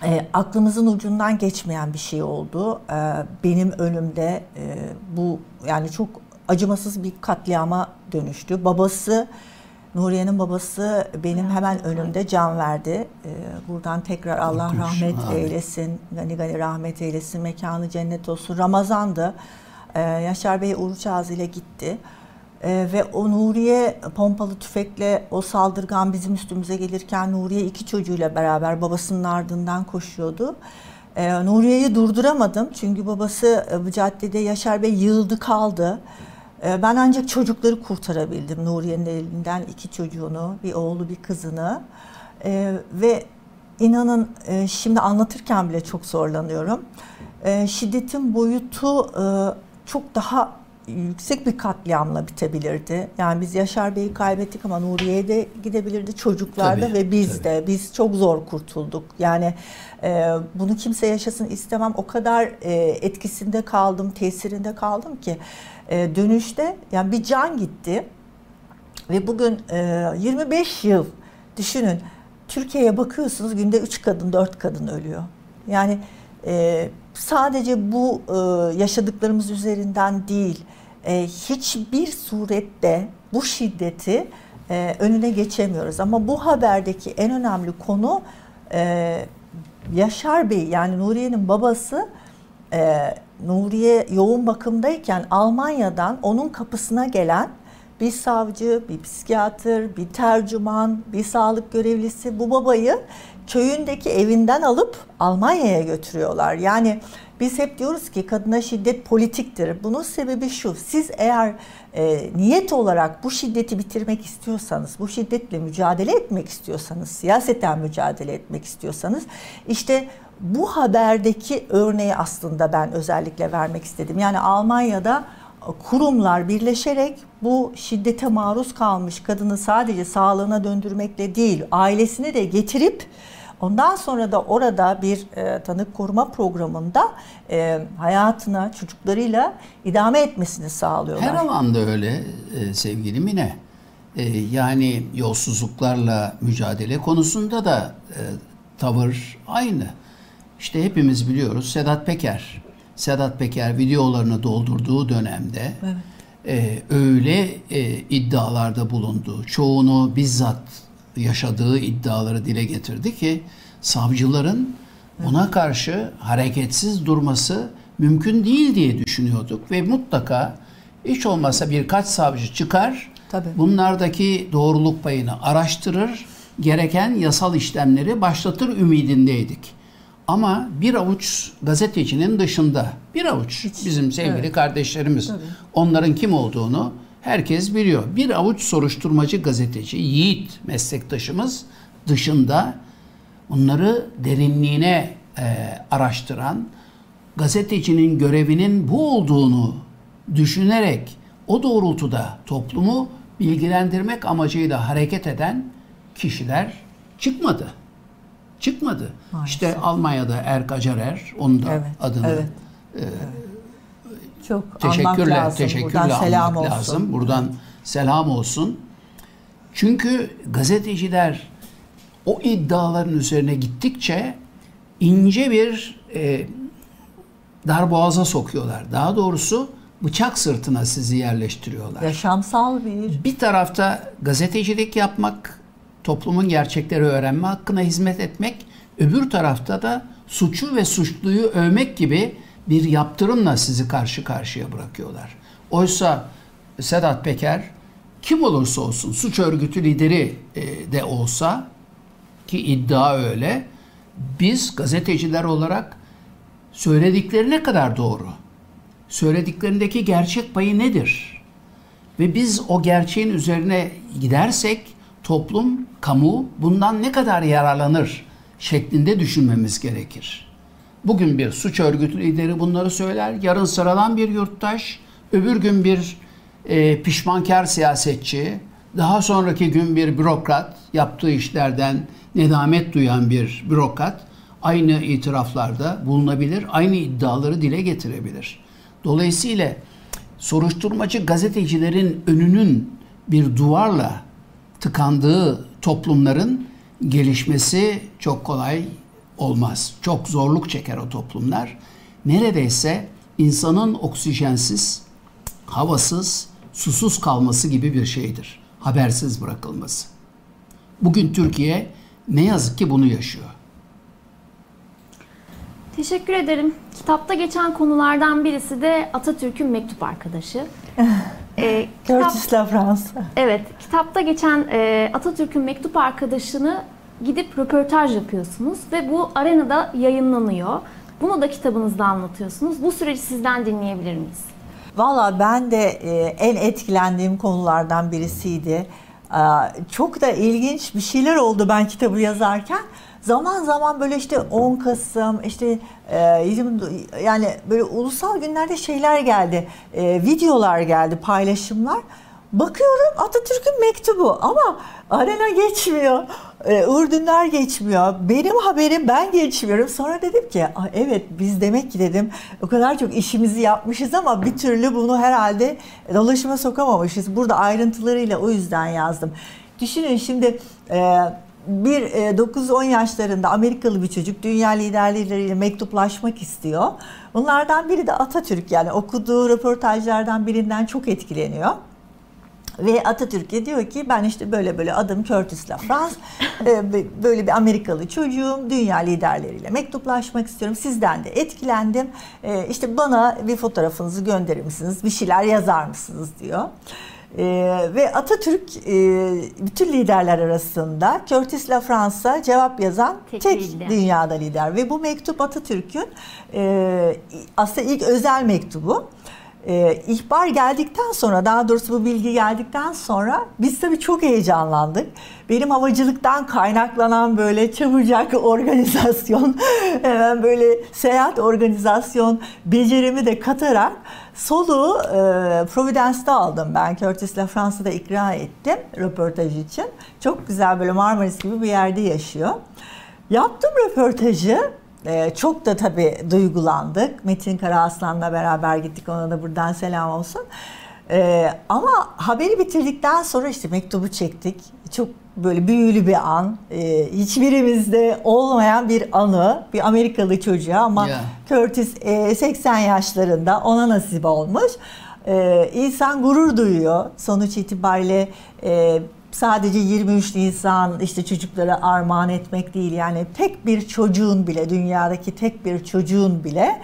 Speaker 2: E, aklımızın ucundan geçmeyen bir şey oldu. E, benim önümde e, bu yani çok acımasız bir katliama dönüştü. Babası Nuriye'nin babası benim hemen önümde can verdi. Ee, buradan tekrar Allah Korkunç. rahmet Amin. eylesin. Gani gani rahmet eylesin. Mekanı cennet olsun. Ramazan'dı. Ee, Yaşar Bey oruç ağzıyla gitti. Ee, ve o Nuriye pompalı tüfekle o saldırgan bizim üstümüze gelirken Nuriye iki çocuğuyla beraber babasının ardından koşuyordu. Nuriye'yi durduramadım çünkü babası e, bu caddede Yaşar Bey yığıldı kaldı. Ee, ben ancak çocukları kurtarabildim. Nuriye'nin elinden iki çocuğunu, bir oğlu bir kızını. Ee, ve inanın e, şimdi anlatırken bile çok zorlanıyorum. Ee, şiddetin boyutu e, çok daha yüksek bir katliamla bitebilirdi. Yani biz Yaşar Bey'i kaybettik ama Nuriye'ye de gidebilirdi çocuklar da ve biz tabii. de. Biz çok zor kurtulduk. Yani e, bunu kimse yaşasın istemem. O kadar e, etkisinde kaldım, tesirinde kaldım ki e, dönüşte yani bir can gitti ve bugün e, 25 yıl düşünün Türkiye'ye bakıyorsunuz günde 3 kadın 4 kadın ölüyor. Yani e, sadece bu e, yaşadıklarımız üzerinden değil e, hiçbir surette bu şiddeti e, önüne geçemiyoruz. Ama bu haberdeki en önemli konu e, Yaşar Bey yani Nuriye'nin babası e, Nuriye yoğun bakımdayken Almanya'dan onun kapısına gelen bir savcı, bir psikiyatr, bir tercüman, bir sağlık görevlisi bu babayı köyündeki evinden alıp Almanya'ya götürüyorlar. Yani biz hep diyoruz ki kadına şiddet politiktir. Bunun sebebi şu. Siz eğer e, niyet olarak bu şiddeti bitirmek istiyorsanız, bu şiddetle mücadele etmek istiyorsanız, siyaseten mücadele etmek istiyorsanız işte bu haberdeki örneği aslında ben özellikle vermek istedim. Yani Almanya'da kurumlar birleşerek bu şiddete maruz kalmış kadını sadece sağlığına döndürmekle değil, ailesine de getirip ondan sonra da orada bir e, tanık koruma programında e, hayatına, çocuklarıyla idame etmesini sağlıyorlar.
Speaker 1: Her alanda öyle e, sevgili Mine. E, yani yolsuzluklarla mücadele konusunda da e, tavır aynı. İşte hepimiz biliyoruz Sedat Peker. Sedat Peker videolarını doldurduğu dönemde evet. e, öyle e, iddialarda bulundu. Çoğunu bizzat yaşadığı iddiaları dile getirdi ki savcıların ona karşı hareketsiz durması mümkün değil diye düşünüyorduk ve mutlaka hiç olmazsa birkaç savcı çıkar Tabii. bunlardaki doğruluk payını araştırır gereken yasal işlemleri başlatır ümidindeydik. Ama bir avuç gazetecinin dışında bir avuç Hiç. bizim sevgili evet. kardeşlerimiz Tabii. onların kim olduğunu herkes biliyor. Bir avuç soruşturmacı gazeteci, yiğit meslektaşımız dışında bunları derinliğine e, araştıran gazetecinin görevinin bu olduğunu düşünerek o doğrultuda toplumu bilgilendirmek amacıyla hareket eden kişiler çıkmadı çıkmadı. Maalesef. İşte Almanya'da Erk Acarer, onun da evet, adını evet, e, evet.
Speaker 2: Çok teşekkürle lazım. teşekkürle Buradan selam olsun. lazım.
Speaker 1: Buradan selam olsun. Çünkü gazeteciler o iddiaların üzerine gittikçe ince bir e, darboğaza sokuyorlar. Daha doğrusu bıçak sırtına sizi yerleştiriyorlar.
Speaker 2: Yaşamsal bir.
Speaker 1: Bir tarafta gazetecilik yapmak, toplumun gerçekleri öğrenme hakkına hizmet etmek, öbür tarafta da suçu ve suçluyu övmek gibi bir yaptırımla sizi karşı karşıya bırakıyorlar. Oysa Sedat Peker kim olursa olsun suç örgütü lideri e, de olsa ki iddia öyle biz gazeteciler olarak söylediklerine kadar doğru. Söylediklerindeki gerçek payı nedir? Ve biz o gerçeğin üzerine gidersek toplum, kamu bundan ne kadar yararlanır şeklinde düşünmemiz gerekir. Bugün bir suç örgütü lideri bunları söyler, yarın sıradan bir yurttaş, öbür gün bir e, pişmankar siyasetçi, daha sonraki gün bir bürokrat, yaptığı işlerden nedamet duyan bir bürokrat aynı itiraflarda bulunabilir, aynı iddiaları dile getirebilir. Dolayısıyla soruşturmacı gazetecilerin önünün bir duvarla tıkandığı toplumların gelişmesi çok kolay olmaz. Çok zorluk çeker o toplumlar. Neredeyse insanın oksijensiz, havasız, susuz kalması gibi bir şeydir. Habersiz bırakılması. Bugün Türkiye ne yazık ki bunu yaşıyor.
Speaker 4: Teşekkür ederim. Kitapta geçen konulardan birisi de Atatürk'ün mektup arkadaşı.
Speaker 2: ee, Curtis Lafransa.
Speaker 4: Evet, kitapta geçen e, Atatürk'ün mektup arkadaşını gidip röportaj yapıyorsunuz ve bu arenada yayınlanıyor. Bunu da kitabınızda anlatıyorsunuz. Bu süreci sizden dinleyebilir miyiz?
Speaker 2: Valla ben de e, en etkilendiğim konulardan birisiydi. E, çok da ilginç bir şeyler oldu ben kitabı yazarken. Zaman zaman böyle işte 10 Kasım işte e, yani böyle ulusal günlerde şeyler geldi. Videolar geldi, paylaşımlar. Bakıyorum Atatürk'ün mektubu ama arena geçmiyor. E, Ürdünler geçmiyor. Benim haberim ben geçmiyorum. Sonra dedim ki evet biz demek ki dedim o kadar çok işimizi yapmışız ama bir türlü bunu herhalde dolaşıma sokamamışız. Burada ayrıntılarıyla o yüzden yazdım. Düşünün şimdi e, bir 9-10 e, yaşlarında Amerikalı bir çocuk dünya liderleriyle mektuplaşmak istiyor. Bunlardan biri de Atatürk yani okuduğu röportajlardan birinden çok etkileniyor. Ve Atatürk'e diyor ki ben işte böyle böyle adım Curtis LaFrance, böyle bir Amerikalı çocuğum, dünya liderleriyle mektuplaşmak istiyorum. Sizden de etkilendim. E, işte bana bir fotoğrafınızı gönderir misiniz, bir şeyler yazar mısınız diyor. Ee, ve Atatürk e, bütün liderler arasında Curtis LaFrance'a cevap yazan tek, tek lider. dünyada lider. Ve bu mektup Atatürk'ün e, aslında ilk özel mektubu e, ihbar geldikten sonra daha doğrusu bu bilgi geldikten sonra biz tabii çok heyecanlandık. Benim havacılıktan kaynaklanan böyle çabucak organizasyon, hemen böyle seyahat organizasyon becerimi de katarak soluğu e, Providence'da aldım ben. Curtis La Fransa'da ikra ettim röportaj için. Çok güzel böyle Marmaris gibi bir yerde yaşıyor. Yaptım röportajı. Ee, çok da tabii duygulandık. Metin Karaaslan'la beraber gittik. Ona da buradan selam olsun. Ee, ama haberi bitirdikten sonra işte mektubu çektik. Çok böyle büyülü bir an. Ee, hiçbirimizde olmayan bir anı. Bir Amerikalı çocuğa ama yeah. Curtis e, 80 yaşlarında ona nasip olmuş. Ee, insan gurur duyuyor. Sonuç itibariyle e, sadece 23 Nisan işte çocuklara armağan etmek değil yani tek bir çocuğun bile dünyadaki tek bir çocuğun bile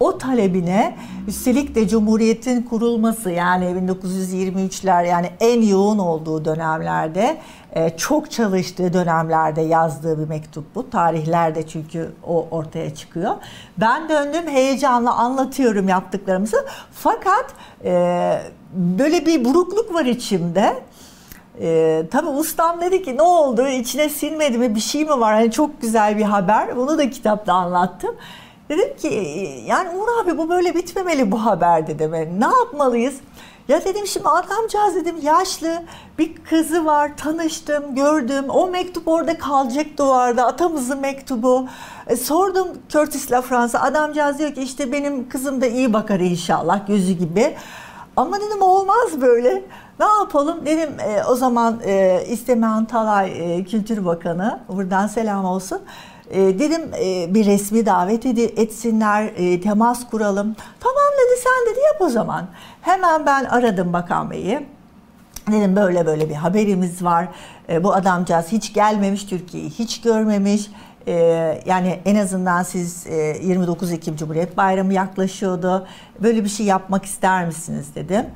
Speaker 2: o talebine üstelik de Cumhuriyet'in kurulması yani 1923'ler yani en yoğun olduğu dönemlerde e, çok çalıştığı dönemlerde yazdığı bir mektup bu. Tarihlerde çünkü o ortaya çıkıyor. Ben döndüm heyecanla anlatıyorum yaptıklarımızı. Fakat e, böyle bir burukluk var içimde. Ee, tabii ustam dedi ki ne oldu içine sinmedi mi bir şey mi var hani çok güzel bir haber bunu da kitapta anlattım. Dedim ki yani Uğur abi bu böyle bitmemeli bu haber dedim. Yani, ne yapmalıyız? Ya dedim şimdi adamcağız dedim yaşlı bir kızı var tanıştım gördüm o mektup orada kalacak duvarda atamızın mektubu. E, sordum Curtis Fransa adamcağız diyor ki işte benim kızım da iyi bakar inşallah gözü gibi. Ama dedim olmaz böyle. Ne yapalım dedim e, o zaman e, İstemen Talay e, Kültür Bakanı buradan selam olsun. E, dedim e, bir resmi davet ed- etsinler, e, temas kuralım. Tamam dedi sen dedi yap o zaman. Hemen ben aradım Bakan Bey'i. Dedim böyle böyle bir haberimiz var. E, bu adamcağız hiç gelmemiş Türkiye'yi hiç görmemiş. E, yani en azından siz e, 29 Ekim Cumhuriyet Bayramı yaklaşıyordu. Böyle bir şey yapmak ister misiniz dedim.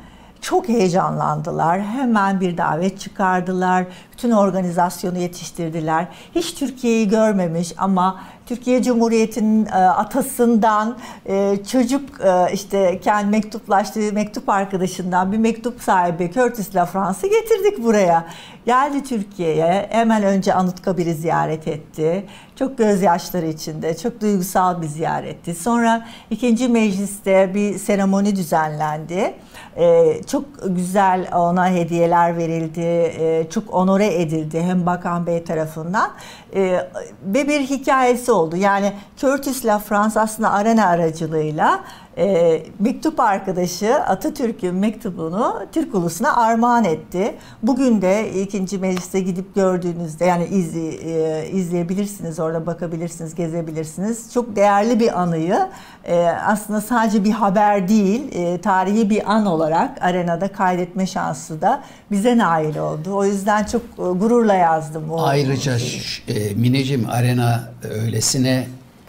Speaker 2: Çok heyecanlandılar. Hemen bir davet çıkardılar. Bütün organizasyonu yetiştirdiler. Hiç Türkiye'yi görmemiş ama Türkiye Cumhuriyeti'nin e, atasından e, çocuk e, işte kendi mektuplaştığı mektup arkadaşından bir mektup sahibi Curtis LaFrance'ı getirdik buraya. Geldi Türkiye'ye hemen önce Anıtkabir'i ziyaret etti. Çok gözyaşları içinde, çok duygusal bir ziyaretti. Sonra ikinci mecliste bir seremoni düzenlendi. Ee, çok güzel ona hediyeler verildi, ee, çok onore edildi hem Bakan Bey tarafından. Ee, ve bir hikayesi oldu. Yani Curtis LaFrance aslında arena aracılığıyla e, mektup arkadaşı Atatürk'ün mektubunu Türk ulusuna armağan etti. Bugün de ikinci mecliste gidip gördüğünüzde yani izli, e, izleyebilirsiniz orada bakabilirsiniz, gezebilirsiniz. Çok değerli bir anıyı e, aslında sadece bir haber değil, e, tarihi bir an olarak arenada kaydetme şansı da bize nail oldu. O yüzden çok e, gururla yazdım. O
Speaker 1: Ayrıca
Speaker 2: şeyi.
Speaker 1: e, Mineciğim arena öylesine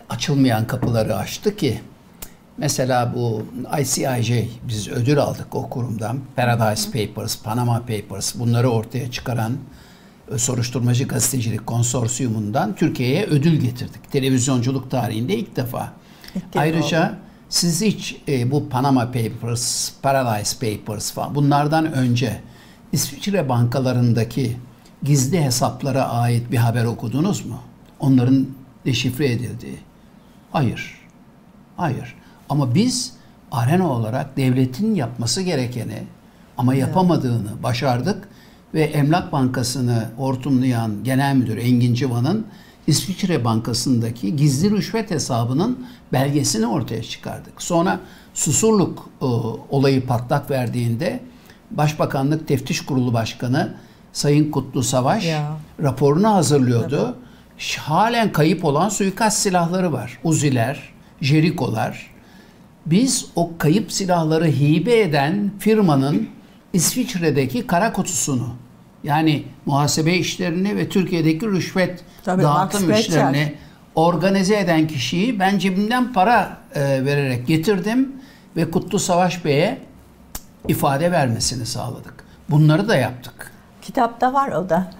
Speaker 1: açılmayan kapıları açtı ki mesela bu ICIJ biz ödül aldık o kurumdan. Paradise Papers, Panama Papers bunları ortaya çıkaran e, soruşturmacı gazetecilik konsorsiyumundan Türkiye'ye ödül getirdik. Televizyonculuk tarihinde ilk defa.
Speaker 2: İlk
Speaker 1: Ayrıca siz hiç e, bu Panama Papers, Paradise Papers falan bunlardan önce İsviçre bankalarındaki gizli hesaplara ait bir haber okudunuz mu? Onların deşifre edildiği. Hayır. Hayır. Ama biz arena olarak devletin yapması gerekeni ama yapamadığını başardık ve Emlak Bankası'nı hortumlayan Genel Müdür Engin Civan'ın İsviçre Bankası'ndaki gizli rüşvet hesabının belgesini ortaya çıkardık. Sonra Susurluk e, olayı patlak verdiğinde Başbakanlık Teftiş Kurulu Başkanı Sayın Kutlu Savaş
Speaker 2: Ya.
Speaker 1: raporunu hazırlıyordu. Ş- Halen kayıp olan suikast silahları var. Uziler, Jerikolar. Biz o kayıp silahları hibe eden firmanın İsviçre'deki kara kutusunu yani muhasebe işlerini ve Türkiye'deki rüşvet
Speaker 2: Tabii,
Speaker 1: dağıtım
Speaker 2: Max
Speaker 1: işlerini
Speaker 2: Becher.
Speaker 1: organize eden kişiyi ben cebimden para e, vererek getirdim ve Kutlu Savaş Bey'e ifade vermesini sağladık. Bunları da yaptık.
Speaker 2: Kitapta var o da.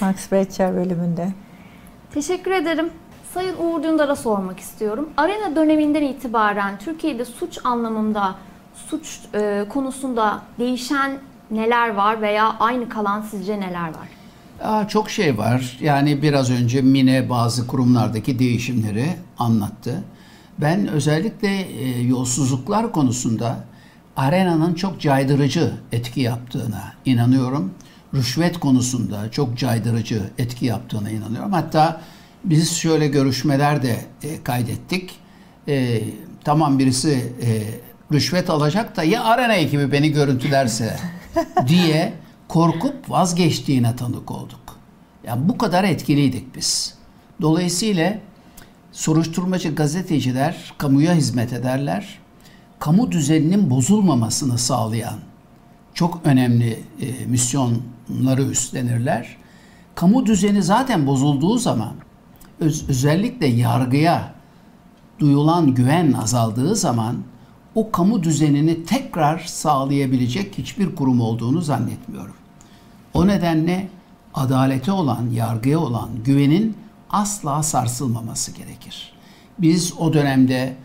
Speaker 2: Max Brecher bölümünde.
Speaker 4: Teşekkür ederim. Sayın Uğur Dündar'a sormak istiyorum. Arena döneminden itibaren Türkiye'de suç anlamında, suç e, konusunda değişen neler var veya aynı kalan sizce neler var?
Speaker 1: Aa, çok şey var. Yani biraz önce Mine bazı kurumlardaki değişimleri anlattı. Ben özellikle e, yolsuzluklar konusunda arenanın çok caydırıcı etki yaptığına inanıyorum. Rüşvet konusunda çok caydırıcı etki yaptığına inanıyorum. Hatta biz şöyle görüşmeler de e, kaydettik. E, tamam birisi e, rüşvet alacak da ya arena ekibi beni görüntülerse diye korkup vazgeçtiğine tanık olduk. Yani bu kadar etkiliydik biz. Dolayısıyla soruşturmacı gazeteciler kamuya hizmet ederler. Kamu düzeninin bozulmamasını sağlayan çok önemli e, misyonları üstlenirler. Kamu düzeni zaten bozulduğu zaman öz- özellikle yargıya duyulan güven azaldığı zaman o kamu düzenini tekrar sağlayabilecek hiçbir kurum olduğunu zannetmiyorum. O nedenle adalete olan, yargıya olan güvenin asla sarsılmaması gerekir. Biz o dönemde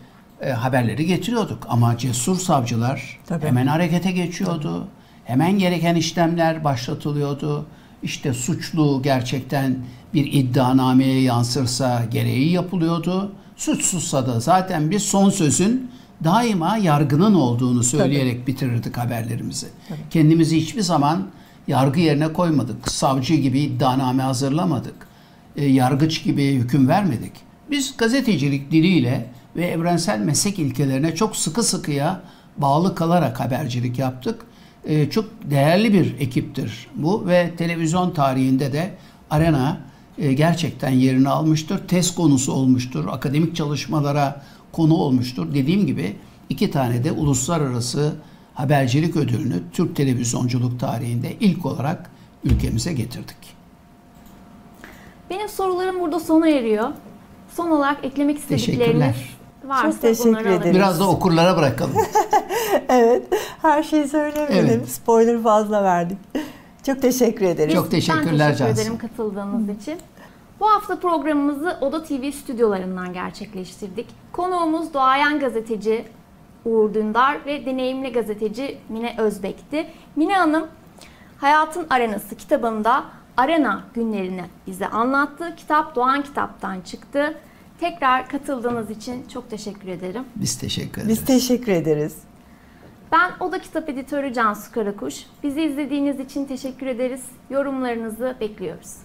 Speaker 1: e, haberleri getiriyorduk ama cesur savcılar
Speaker 2: Tabii.
Speaker 1: hemen harekete geçiyordu. Hemen gereken işlemler başlatılıyordu. İşte suçlu gerçekten bir iddianameye yansırsa gereği yapılıyordu. Suçsuzsa da zaten biz son sözün daima yargının olduğunu söyleyerek bitirirdik haberlerimizi. Kendimizi hiçbir zaman yargı yerine koymadık. Savcı gibi iddianame hazırlamadık. E, yargıç gibi hüküm vermedik. Biz gazetecilik diliyle ve evrensel meslek ilkelerine çok sıkı sıkıya bağlı kalarak habercilik yaptık. E, çok değerli bir ekiptir bu ve televizyon tarihinde de Arena e, gerçekten yerini almıştır. Test konusu olmuştur. Akademik çalışmalara konu olmuştur. Dediğim gibi iki tane de uluslararası habercilik ödülünü Türk televizyonculuk tarihinde ilk olarak ülkemize getirdik.
Speaker 4: Benim sorularım burada sona eriyor. Son olarak eklemek istedikleriniz
Speaker 1: Teşekkürler.
Speaker 4: varsa
Speaker 2: Çok teşekkür
Speaker 4: bunları alabiliriz.
Speaker 2: ederim.
Speaker 1: Biraz da okurlara bırakalım.
Speaker 2: Evet, her şeyi söylemedim.
Speaker 1: Evet.
Speaker 2: Spoiler fazla verdik. Çok teşekkür ederim.
Speaker 1: Çok teşekkürler
Speaker 4: Ben teşekkür
Speaker 1: Cansu.
Speaker 4: ederim katıldığınız için. Bu hafta programımızı Oda TV stüdyolarından gerçekleştirdik. Konuğumuz doğayan gazeteci Uğur Dündar ve deneyimli gazeteci Mine Özbek'ti. Mine Hanım Hayatın Arenası kitabında arena günlerini bize anlattı. Kitap Doğan Kitap'tan çıktı. Tekrar katıldığınız için çok teşekkür ederim.
Speaker 1: Biz teşekkür ederiz.
Speaker 2: Biz teşekkür ederiz.
Speaker 4: Ben Oda Kitap Editörü Cansu Karakuş. Bizi izlediğiniz için teşekkür ederiz. Yorumlarınızı bekliyoruz.